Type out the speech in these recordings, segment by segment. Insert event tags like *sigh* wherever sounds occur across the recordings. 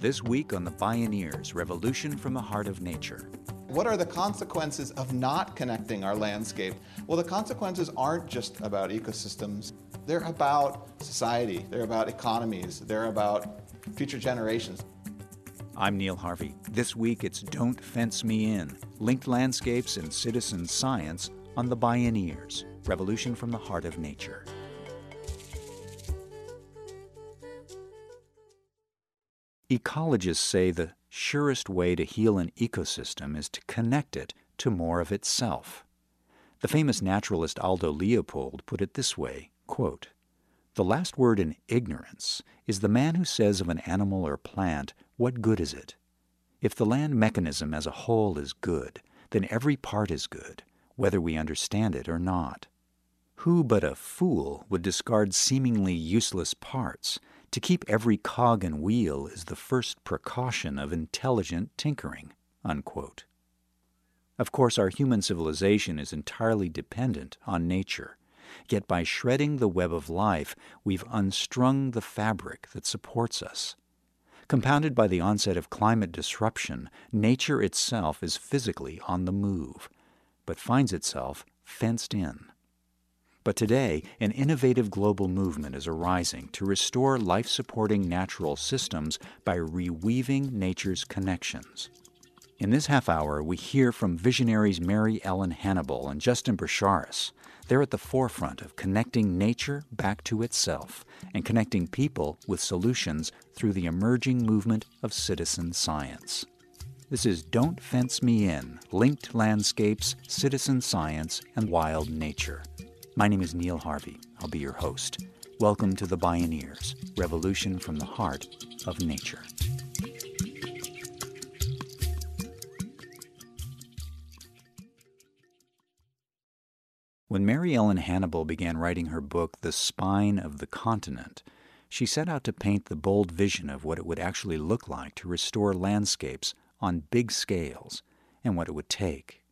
This week on The Bioneers Revolution from the Heart of Nature. What are the consequences of not connecting our landscape? Well, the consequences aren't just about ecosystems, they're about society, they're about economies, they're about future generations. I'm Neil Harvey. This week it's Don't Fence Me In Linked Landscapes and Citizen Science on The Bioneers Revolution from the Heart of Nature. Ecologists say the surest way to heal an ecosystem is to connect it to more of itself. The famous naturalist Aldo Leopold put it this way quote, The last word in ignorance is the man who says of an animal or plant, What good is it? If the land mechanism as a whole is good, then every part is good, whether we understand it or not. Who but a fool would discard seemingly useless parts to keep every cog and wheel is the first precaution of intelligent tinkering. Unquote. Of course, our human civilization is entirely dependent on nature. Yet by shredding the web of life, we've unstrung the fabric that supports us. Compounded by the onset of climate disruption, nature itself is physically on the move, but finds itself fenced in. But today, an innovative global movement is arising to restore life supporting natural systems by reweaving nature's connections. In this half hour, we hear from visionaries Mary Ellen Hannibal and Justin Brashares. They're at the forefront of connecting nature back to itself and connecting people with solutions through the emerging movement of citizen science. This is Don't Fence Me In Linked Landscapes, Citizen Science, and Wild Nature. My name is Neil Harvey. I'll be your host. Welcome to The Bioneers Revolution from the Heart of Nature. When Mary Ellen Hannibal began writing her book, The Spine of the Continent, she set out to paint the bold vision of what it would actually look like to restore landscapes on big scales and what it would take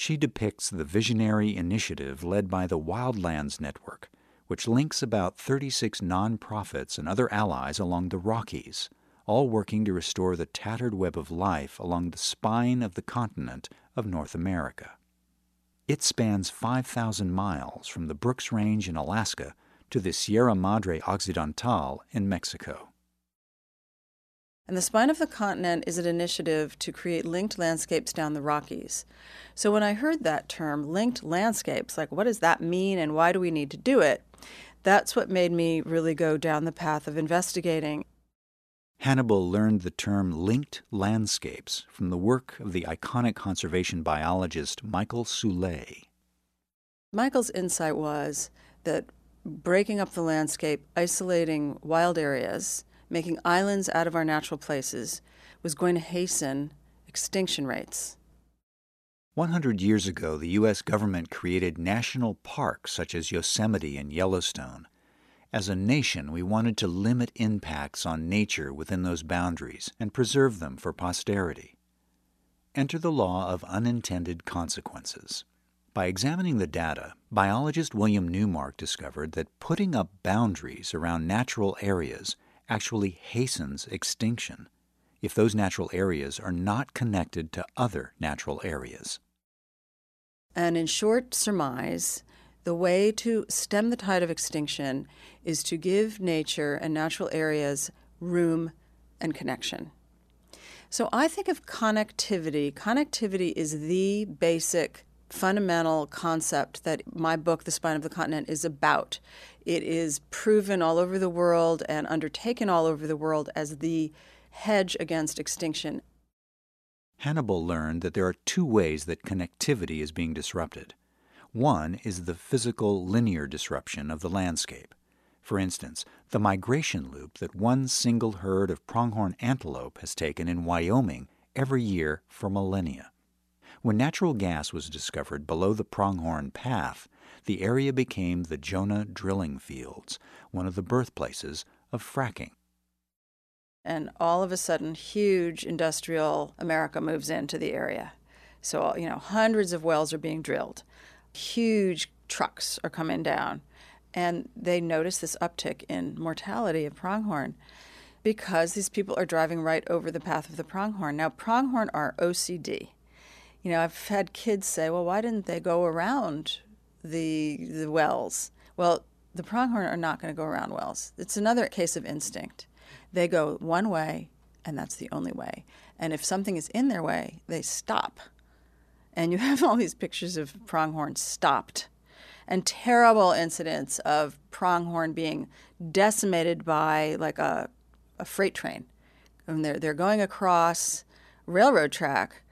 she depicts the visionary initiative led by the Wildlands Network, which links about 36 nonprofits and other allies along the Rockies, all working to restore the tattered web of life along the spine of the continent of North America. It spans 5,000 miles from the Brooks Range in Alaska to the Sierra Madre Occidental in Mexico. And the Spine of the Continent is an initiative to create linked landscapes down the Rockies. So when I heard that term, linked landscapes, like what does that mean and why do we need to do it? That's what made me really go down the path of investigating. Hannibal learned the term linked landscapes from the work of the iconic conservation biologist Michael Soule. Michael's insight was that breaking up the landscape, isolating wild areas, making islands out of our natural places was going to hasten extinction rates. 100 years ago, the U.S. government created national parks such as Yosemite and Yellowstone. As a nation, we wanted to limit impacts on nature within those boundaries and preserve them for posterity. Enter the law of unintended consequences. By examining the data, biologist William Newmark discovered that putting up boundaries around natural areas actually hastens extinction if those natural areas are not connected to other natural areas. And in short surmise, the way to stem the tide of extinction is to give nature and natural areas room and connection. So I think of connectivity. Connectivity is the basic fundamental concept that my book, The Spine of the Continent, is about. It is proven all over the world and undertaken all over the world as the hedge against extinction. Hannibal learned that there are two ways that connectivity is being disrupted. One is the physical linear disruption of the landscape. For instance, the migration loop that one single herd of pronghorn antelope has taken in Wyoming every year for millennia. When natural gas was discovered below the Pronghorn Path, the area became the Jonah drilling fields, one of the birthplaces of fracking. And all of a sudden, huge industrial America moves into the area. So, you know, hundreds of wells are being drilled, huge trucks are coming down, and they notice this uptick in mortality of pronghorn. Because these people are driving right over the path of the pronghorn. Now, pronghorn are OCD. You know, I've had kids say, well, why didn't they go around the, the wells? Well, the pronghorn are not going to go around wells. It's another case of instinct. They go one way, and that's the only way. And if something is in their way, they stop. And you *laughs* have all these pictures of pronghorn stopped and terrible incidents of pronghorn being decimated by like a, a freight train. And they're, they're going across railroad track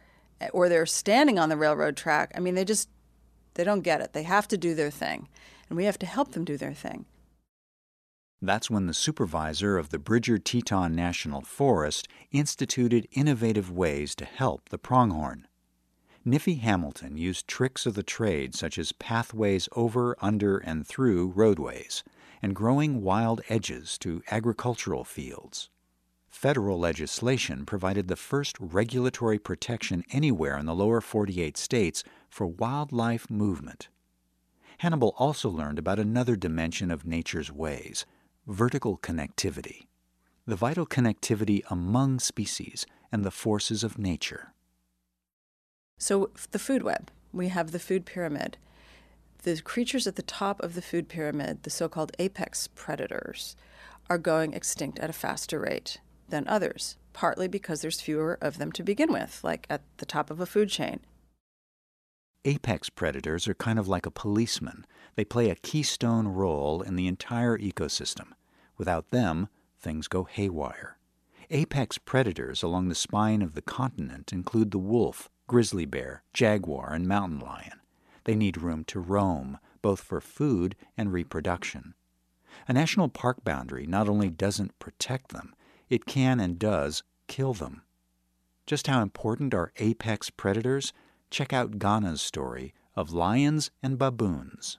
or they're standing on the railroad track. I mean, they just, they don't get it. They have to do their thing. And we have to help them do their thing. That's when the supervisor of the Bridger Teton National Forest instituted innovative ways to help the pronghorn. Kniffy Hamilton used tricks of the trade such as pathways over, under, and through roadways, and growing wild edges to agricultural fields. Federal legislation provided the first regulatory protection anywhere in the lower 48 states for wildlife movement. Hannibal also learned about another dimension of nature's ways vertical connectivity, the vital connectivity among species and the forces of nature. So, the food web, we have the food pyramid. The creatures at the top of the food pyramid, the so called apex predators, are going extinct at a faster rate than others, partly because there's fewer of them to begin with, like at the top of a food chain. Apex predators are kind of like a policeman. They play a keystone role in the entire ecosystem. Without them, things go haywire. Apex predators along the spine of the continent include the wolf, grizzly bear, jaguar, and mountain lion. They need room to roam, both for food and reproduction. A national park boundary not only doesn't protect them, it can and does kill them. Just how important are apex predators? Check out Ghana's story of lions and baboons.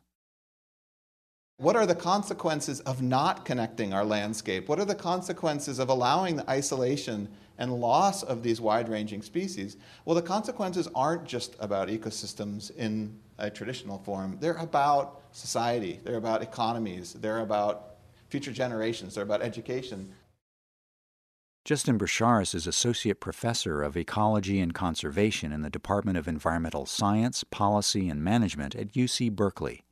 What are the consequences of not connecting our landscape? What are the consequences of allowing the isolation and loss of these wide ranging species? Well, the consequences aren't just about ecosystems in a traditional form, they're about society, they're about economies, they're about future generations, they're about education. Justin Brashares is Associate Professor of Ecology and Conservation in the Department of Environmental Science, Policy, and Management at UC Berkeley.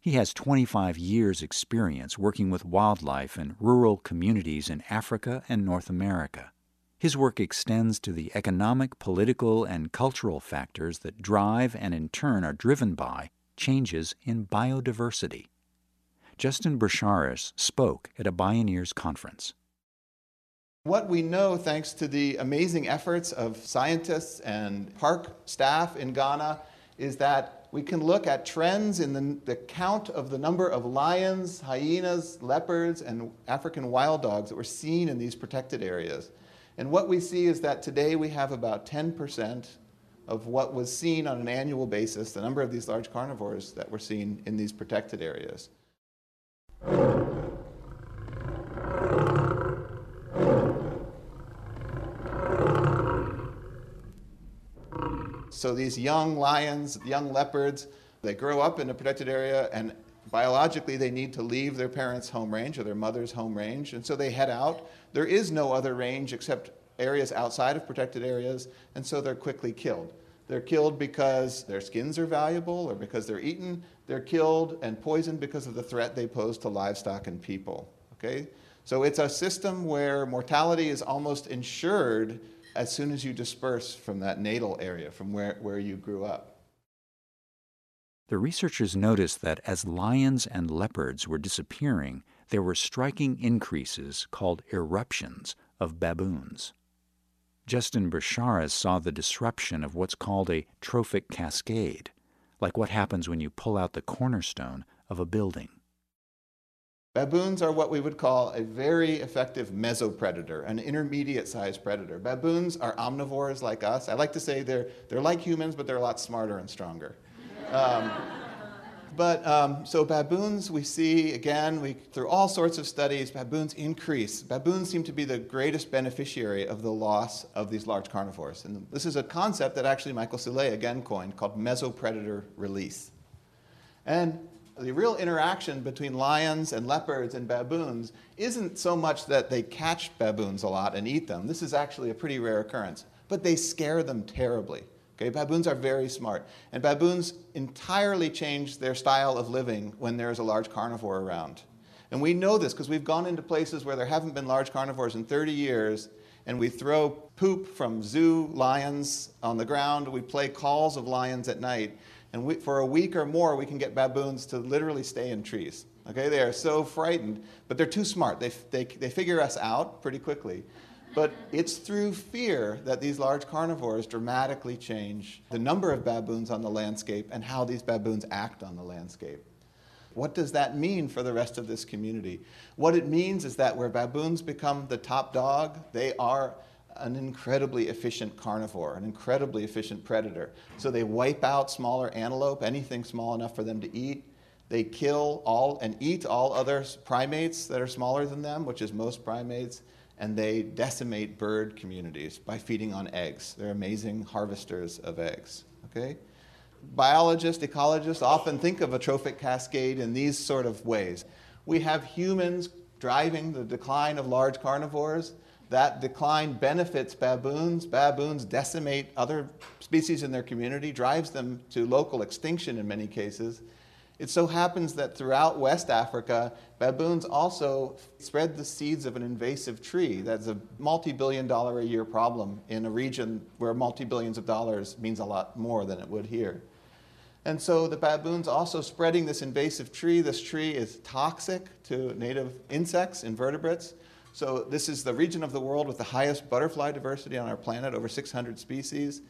He has 25 years' experience working with wildlife in rural communities in Africa and North America. His work extends to the economic, political, and cultural factors that drive and in turn are driven by changes in biodiversity. Justin Brashares spoke at a Bioneers conference. What we know, thanks to the amazing efforts of scientists and park staff in Ghana, is that we can look at trends in the, the, count of the number of lions, hyenas, leopards, and African wild dogs that were seen in these protected areas. And what we see is that today we have about 10% of what was seen on an annual basis, the number of these large carnivores that were seen in these protected areas. So these young lions, young leopards, they grow up in a protected area and biologically they need to leave their parents' home range or their mother's home range. And so they head out. There is no other range except areas outside of protected areas, and so they're quickly killed. They're killed because their skins are valuable or because they're eaten. They're killed and poisoned because of the threat they pose to livestock and people. Okay? So it's a system where mortality is almost ensured as soon as you disperse from that natal area, from where, where you grew up. The researchers noticed that as lions and leopards were disappearing, there were striking increases called eruptions of baboons. Justin Brashares saw the disruption of what's called a trophic cascade, like what happens when you pull out the cornerstone of a building. Baboons are what we would call a very effective mesopredator, an intermediate sized predator. Baboons are omnivores like us. I like to say they're, they're like humans, but they're a lot smarter and stronger. Um, *laughs* but um, so baboons, we see again, we, through all sorts of studies, baboons increase. Baboons seem to be the greatest beneficiary of the loss of these large carnivores. And this is a concept that actually Michael Soule again coined called mesopredator release. And The real interaction between lions and leopards and baboons isn't so much that they catch baboons a lot and eat them. This is actually a pretty rare occurrence, but they scare them terribly. Okay, baboons are very smart, and baboons entirely change their style of living when there's a large carnivore around. And we know this because we've gone into places where there haven't been large carnivores in 30 years, and we throw poop from zoo lions on the ground. We play calls of lions at night. And we, for a week or more, we can get baboons to literally stay in trees. Okay, they are so frightened, but they're too smart. They, they, they figure us out pretty quickly. But it's through fear that these large carnivores dramatically change the number of baboons on the landscape and how these baboons act on the landscape. What does that mean for the rest of this community? What it means is that where baboons become the top dog, they are an incredibly efficient carnivore, an incredibly efficient predator. So they wipe out smaller antelope, anything small enough for them to eat. They kill all and eat all other primates that are smaller than them, which is most primates, and they decimate bird communities by feeding on eggs. They're amazing harvesters of eggs. Okay? Biologists, ecologists often think of a trophic cascade in these sort of ways. We have humans driving the decline of large carnivores that decline benefits baboons. Baboons decimate other species in their community, drives them to local extinction in many cases. It so happens that throughout West Africa, baboons also spread the seeds of an invasive tree that's a multi billion dollar a year problem in a region where multi billions of dollars means a lot more than it would here. And so the baboons also spreading this invasive tree. This tree is toxic to native insects, invertebrates. So, this is the region of the world with the highest butterfly diversity on our planet, over 600 species.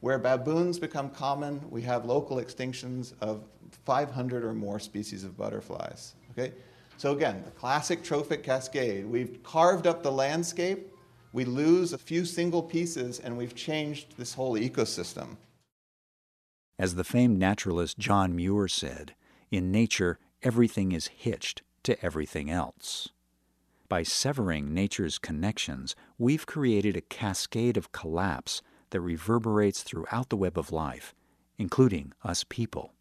Where baboons become common, we have local extinctions of 500 or more species of butterflies. Okay? So, again, the classic trophic cascade. We've carved up the landscape, we lose a few single pieces, and we've changed this whole ecosystem. As the famed naturalist John Muir said, in nature, everything is hitched to everything else. By severing nature's connections, we've created a cascade of collapse that reverberates throughout the web of life, including us people.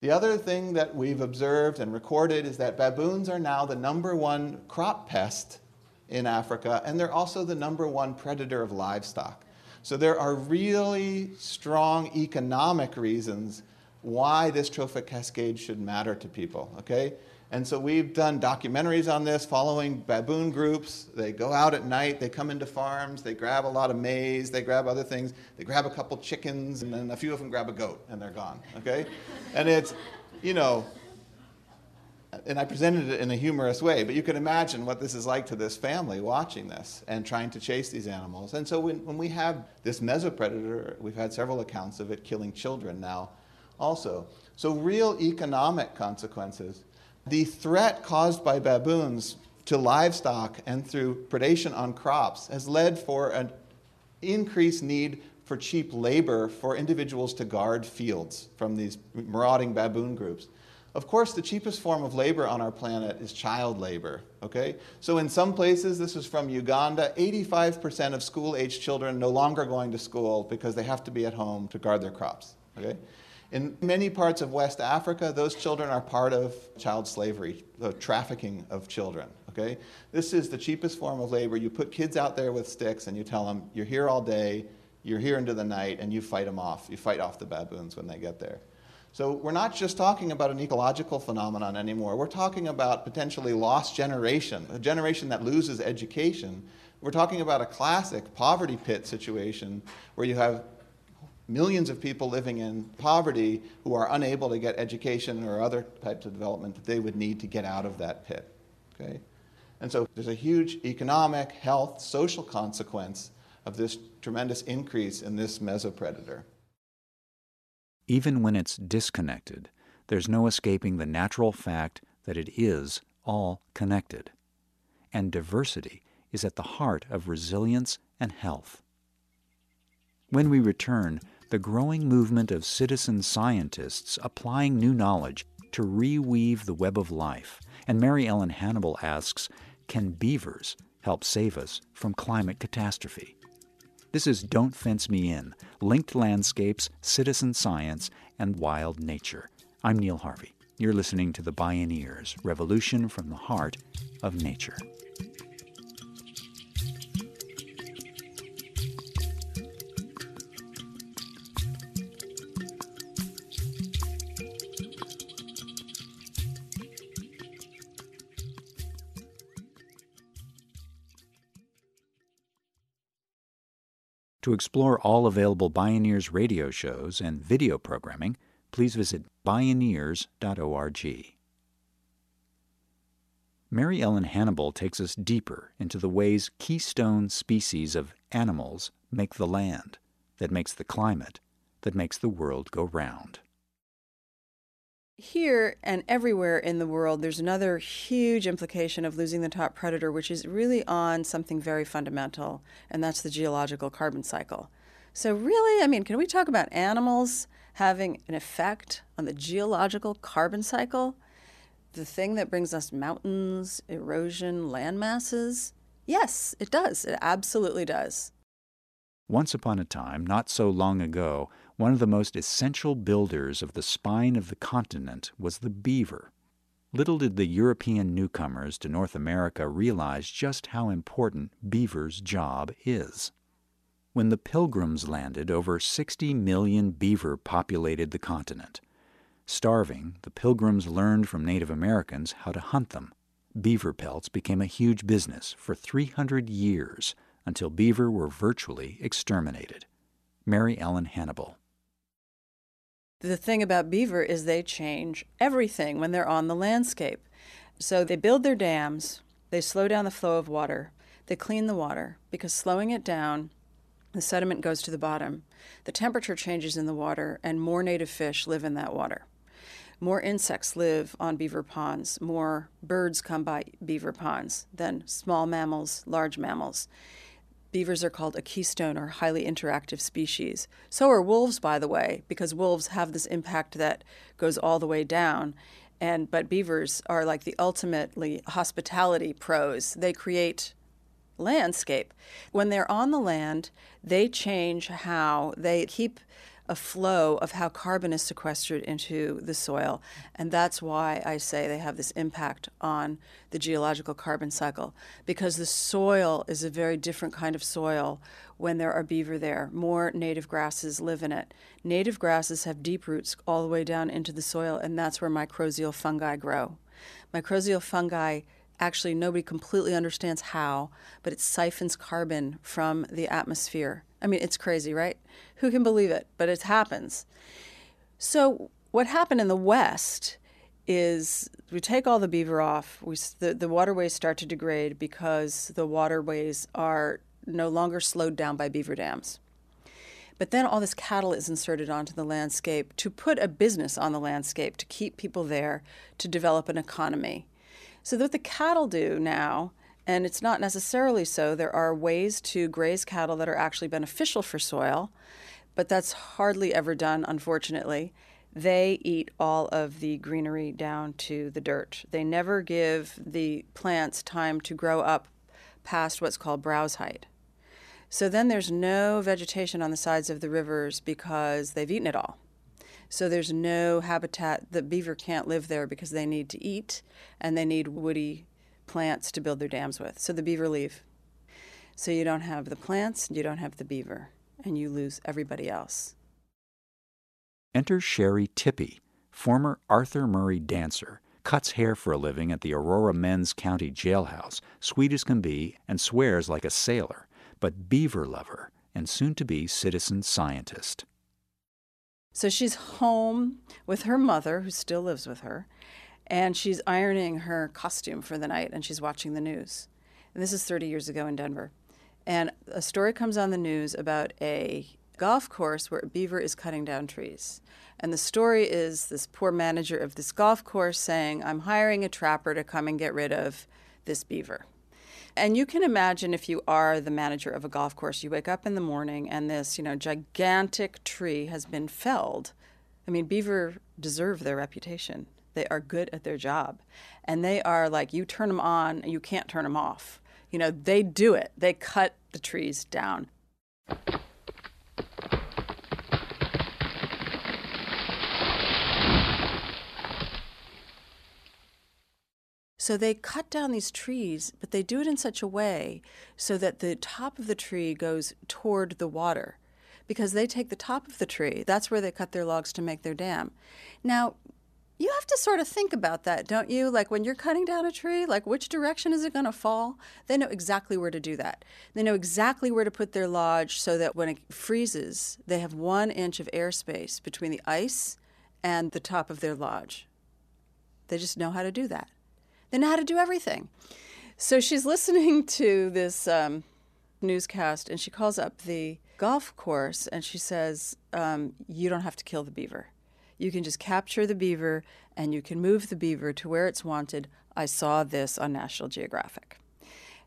The other thing that we've observed and recorded is that baboons are now the number one crop pest in Africa, and they're also the number one predator of livestock. So there are really strong economic reasons why this trophic cascade should matter to people, okay? And so we've done documentaries on this following baboon groups. They go out at night, they come into farms, they grab a lot of maize, they grab other things, they grab a couple chickens, and then a few of them grab a goat, and they're gone, okay? *laughs* and it's, you know, and I presented it in a humorous way, but you can imagine what this is like to this family watching this and trying to chase these animals. And so when, when we have this mesopredator, we've had several accounts of it killing children now also. So real economic consequences the threat caused by baboons to livestock and through predation on crops has led for an increased need for cheap labor for individuals to guard fields from these marauding baboon groups. Of course, the cheapest form of labor on our planet is child labor, okay? So in some places, this is from Uganda, 85% of school-aged children no longer going to school because they have to be at home to guard their crops, okay? In many parts of West Africa, those children are part of child slavery, the trafficking of children. Okay? This is the cheapest form of labor. You put kids out there with sticks and you tell them, you're here all day, you're here into the night, and you fight them off. You fight off the baboons when they get there. So we're not just talking about an ecological phenomenon anymore. We're talking about potentially lost generation, a generation that loses education. We're talking about a classic poverty pit situation where you have millions of people living in poverty who are unable to get education or other types of development that they would need to get out of that pit. Okay? And so there's a huge economic, health, social consequence of this tremendous increase in this mesopredator. Even when it's disconnected, there's no escaping the natural fact that it is all connected. And diversity is at the heart of resilience and health. When we return, the growing movement of citizen scientists applying new knowledge to reweave the web of life. And Mary Ellen Hannibal asks Can beavers help save us from climate catastrophe? This is Don't Fence Me In Linked Landscapes, Citizen Science, and Wild Nature. I'm Neil Harvey. You're listening to The Bioneers Revolution from the Heart of Nature. To explore all available Bioneers radio shows and video programming, please visit bioneers.org. Mary Ellen Hannibal takes us deeper into the ways keystone species of animals make the land, that makes the climate, that makes the world go round. Here and everywhere in the world, there's another huge implication of losing the top predator, which is really on something very fundamental, and that's the geological carbon cycle. So, really, I mean, can we talk about animals having an effect on the geological carbon cycle? The thing that brings us mountains, erosion, land masses? Yes, it does. It absolutely does. Once upon a time, not so long ago, one of the most essential builders of the spine of the continent was the beaver. Little did the European newcomers to North America realize just how important beaver's job is. When the pilgrims landed, over 60 million beaver populated the continent. Starving, the pilgrims learned from Native Americans how to hunt them. Beaver pelts became a huge business for 300 years until beaver were virtually exterminated. Mary Ellen Hannibal. The thing about beaver is they change everything when they're on the landscape. So they build their dams, they slow down the flow of water, they clean the water because slowing it down, the sediment goes to the bottom. The temperature changes in the water, and more native fish live in that water. More insects live on beaver ponds, more birds come by beaver ponds than small mammals, large mammals. Beavers are called a keystone or highly interactive species. So are wolves, by the way, because wolves have this impact that goes all the way down. And but beavers are like the ultimately hospitality pros. They create landscape. When they're on the land, they change how they keep a flow of how carbon is sequestered into the soil. And that's why I say they have this impact on the geological carbon cycle, because the soil is a very different kind of soil when there are beaver there. More native grasses live in it. Native grasses have deep roots all the way down into the soil, and that's where mycorrhizal fungi grow. Mycorrhizal fungi actually nobody completely understands how, but it siphons carbon from the atmosphere I mean, it's crazy, right? Who can believe it? But it happens. So, what happened in the West is we take all the beaver off, we, the, the waterways start to degrade because the waterways are no longer slowed down by beaver dams. But then all this cattle is inserted onto the landscape to put a business on the landscape, to keep people there, to develop an economy. So, what the cattle do now and it's not necessarily so. There are ways to graze cattle that are actually beneficial for soil, but that's hardly ever done, unfortunately. They eat all of the greenery down to the dirt. They never give the plants time to grow up past what's called browse height. So then there's no vegetation on the sides of the rivers because they've eaten it all. So there's no habitat. The beaver can't live there because they need to eat and they need woody plants to build their dams with. So the beaver leave. So you don't have the plants, you don't have the beaver, and you lose everybody else. Enter Sherri Tippie, former Arthur Murray dancer, cuts hair for a living at the Aurora Men's County Jailhouse, sweet as can be, and swears like a sailor, but beaver lover and soon to be citizen scientist. So she's home with her mother, who still lives with her, and she's ironing her costume for the night and she's watching the news. And this is 30 years ago in Denver. And a story comes on the news about a golf course where a beaver is cutting down trees. And the story is this poor manager of this golf course saying, I'm hiring a trapper to come and get rid of this beaver. And you can imagine if you are the manager of a golf course, you wake up in the morning and this, you know, gigantic tree has been felled. I mean, beaver deserve their reputation. They are good at their job. And they are like, you turn them on, you can't turn them off. You know, they do it. They cut the trees down. So they cut down these trees, but they do it in such a way so that the top of the tree goes toward the water because they take the top of the tree. That's where they cut their logs to make their dam. Now, you have to sort of think about that, don't you? Like when you're cutting down a tree, like which direction is it going to fall? They know exactly where to do that. They know exactly where to put their lodge so that when it freezes, they have one inch of airspace between the ice and the top of their lodge. They just know how to do that. They know how to do everything. So she's listening *laughs* to this um, newscast and she calls up the golf course and she says, um, You don't have to kill the beaver you can just capture the beaver and you can move the beaver to where it's wanted. I saw this on National Geographic.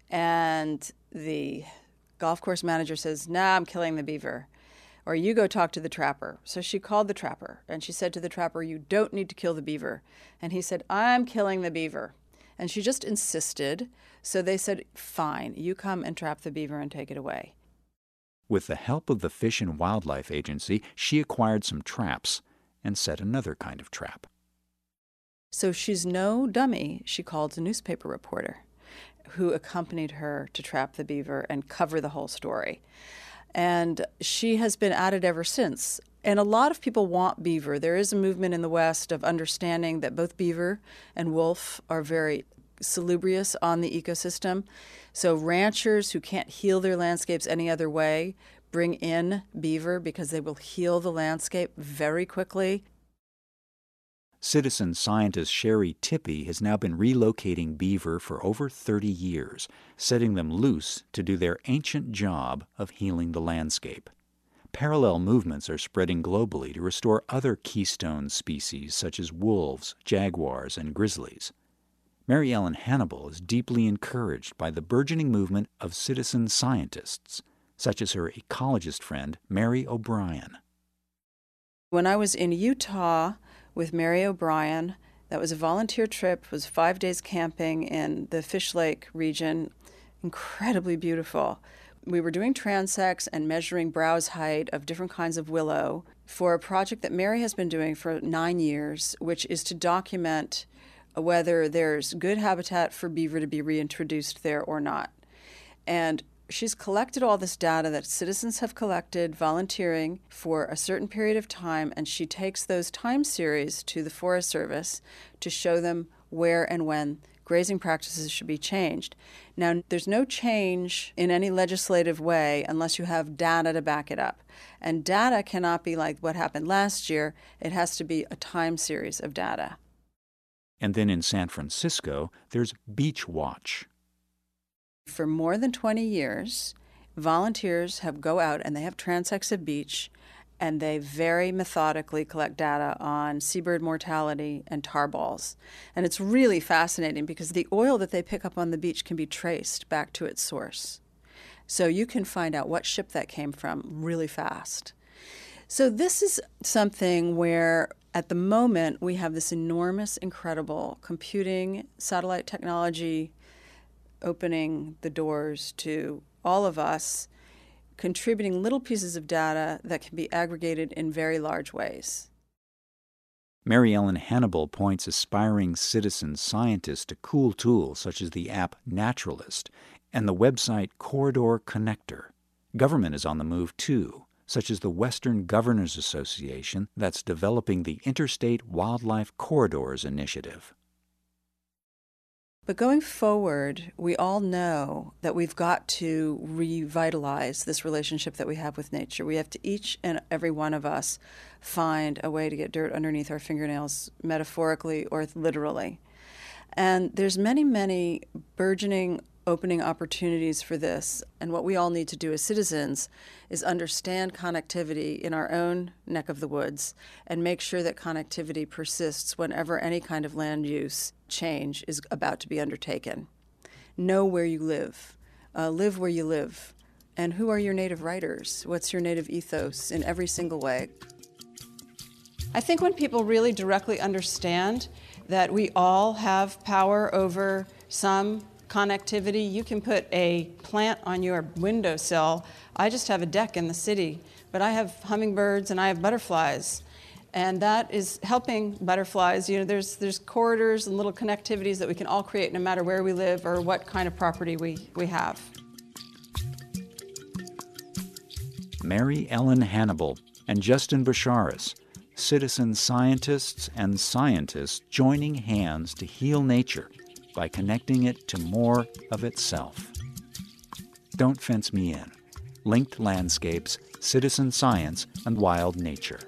And the golf course manager says, Nah, I'm killing the beaver. Or you go talk to the trapper. So she called the trapper and she said to the trapper, You don't need to kill the beaver. And he said, I'm killing the beaver. And she just insisted. So they said, Fine, you come and trap the beaver and take it away. With the help of the Fish and Wildlife Agency, she acquired some traps and set another kind of trap. So she's no dummy, she called a newspaper reporter who accompanied her to trap the beaver and cover the whole story. And she has been at it ever since. And a lot of people want beaver. There is a movement in the West of understanding that both beaver and wolf are very salubrious on the ecosystem. So ranchers who can't heal their landscapes any other way bring in beaver because they will heal the landscape very quickly. Citizen scientist Sherri Tippie has now been relocating beaver for over 30 years, setting them loose to do their ancient job of healing the landscape. Parallel movements are spreading globally to restore other keystone species such as wolves, jaguars, and grizzlies. Mary Ellen Hannibal is deeply encouraged by the burgeoning movement of citizen scientists such as her ecologist friend, Mary O'Brien. When I was in Utah with Mary O'Brien, that was a volunteer trip, it was five days camping in the Fish Lake region, incredibly beautiful. We were doing transects and measuring browse height of different kinds of willow for a project that Mary has been doing for nine years, which is to document whether there's good habitat for beaver to be reintroduced there or not. And she's collected all this data that citizens have collected volunteering for a certain period of time, and she takes those time series to the Forest Service to show them where and when grazing practices should be changed. Now, there's no change in any legislative way unless you have data to back it up. And data cannot be like what happened last year, it has to be a time series of data. And then in San Francisco, there's Beach Watch for more than 20 years, volunteers have go out and they have transects of beach and they very methodically collect data on seabird mortality and tar balls. And it's really fascinating because the oil that they pick up on the beach can be traced back to its source. So you can find out what ship that came from really fast. So this is something where at the moment we have this enormous, incredible computing, satellite technology opening the doors to all of us contributing little pieces of data that can be aggregated in very large ways. Mary Ellen Hannibal points aspiring citizen scientists to cool tools such as the app iNaturalist and the website Corridor Connector. Government is on the move too, such as the Western Governors Association that's developing the Interstate Wildlife Corridors Initiative. But going forward, we all know that we've got to revitalize this relationship that we have with nature. We have to each and every one of us find a way to get dirt underneath our fingernails, metaphorically or literally. And there's many, many burgeoning opening opportunities for this. And what we all need to do as citizens is understand connectivity in our own neck of the woods and make sure that connectivity persists whenever any kind of land use change is about to be undertaken. Know where you live, uh, live where you live. And who are your native writers? What's your native ethos in every single way? I think when people really directly understand that we all have power over some connectivity. You can put a plant on your windowsill. I just have a deck in the city, but I have hummingbirds and I have butterflies. and that is helping butterflies. You know, there's there's corridors and little connectivities that we can all create no matter where we live or what kind of property we, we have. Mary Ellen Hannibal and Justin Brashares, citizen scientists and scientists joining hands to heal nature by connecting it to more of itself. Don't Fence Me In Linked Landscapes, Citizen Science, and Wild Nature.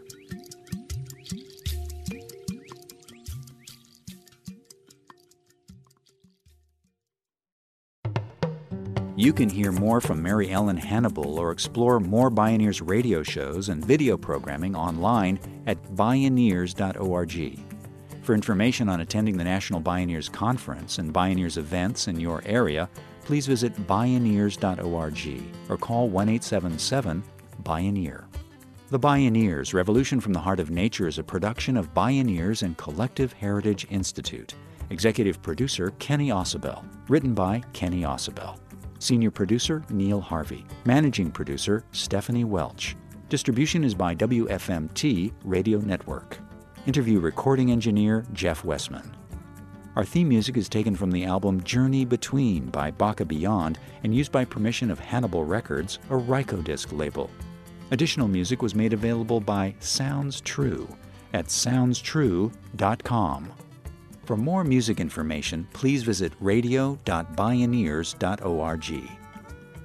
You can hear more from Mary Ellen Hannibal or explore more Bioneers radio shows and video programming online at bioneers.org. For information on attending the National Bioneers Conference and Bioneers events in your area, please visit bioneers.org or call 1 877 Bioneer. The Bioneers Revolution from the Heart of Nature is a production of Bioneers and Collective Heritage Institute. Executive producer Kenny Ausubel. Written by Kenny Ausubel. Senior producer Neil Harvey. Managing producer Stephanie Welch. Distribution is by WFMT Radio Network. Interview recording engineer Jeff Westman. Our theme music is taken from the album Journey Between by Baka Beyond and used by permission of Hannibal Records, a Rykodisc label. Additional music was made available by Sounds True at soundstrue.com. For more music information, please visit radio.bioneers.org.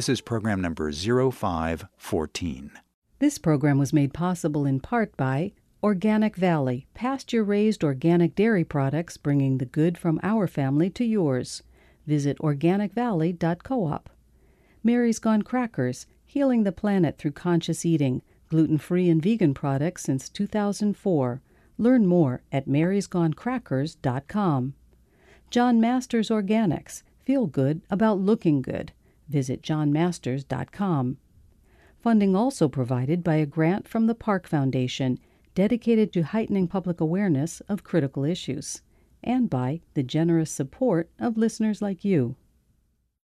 This is program number 0514. This program was made possible in part by Organic Valley, pasture raised organic dairy products bringing the good from our family to yours. Visit organicvalley.coop. Mary's Gone Crackers, healing the planet through conscious eating, gluten free and vegan products since 2004. Learn more at marysgonecrackers.com. John Masters Organics. Feel good about looking good. Visit johnmasters.com. Funding also provided by a grant from the Park Foundation dedicated to heightening public awareness of critical issues, and by the generous support of listeners like you.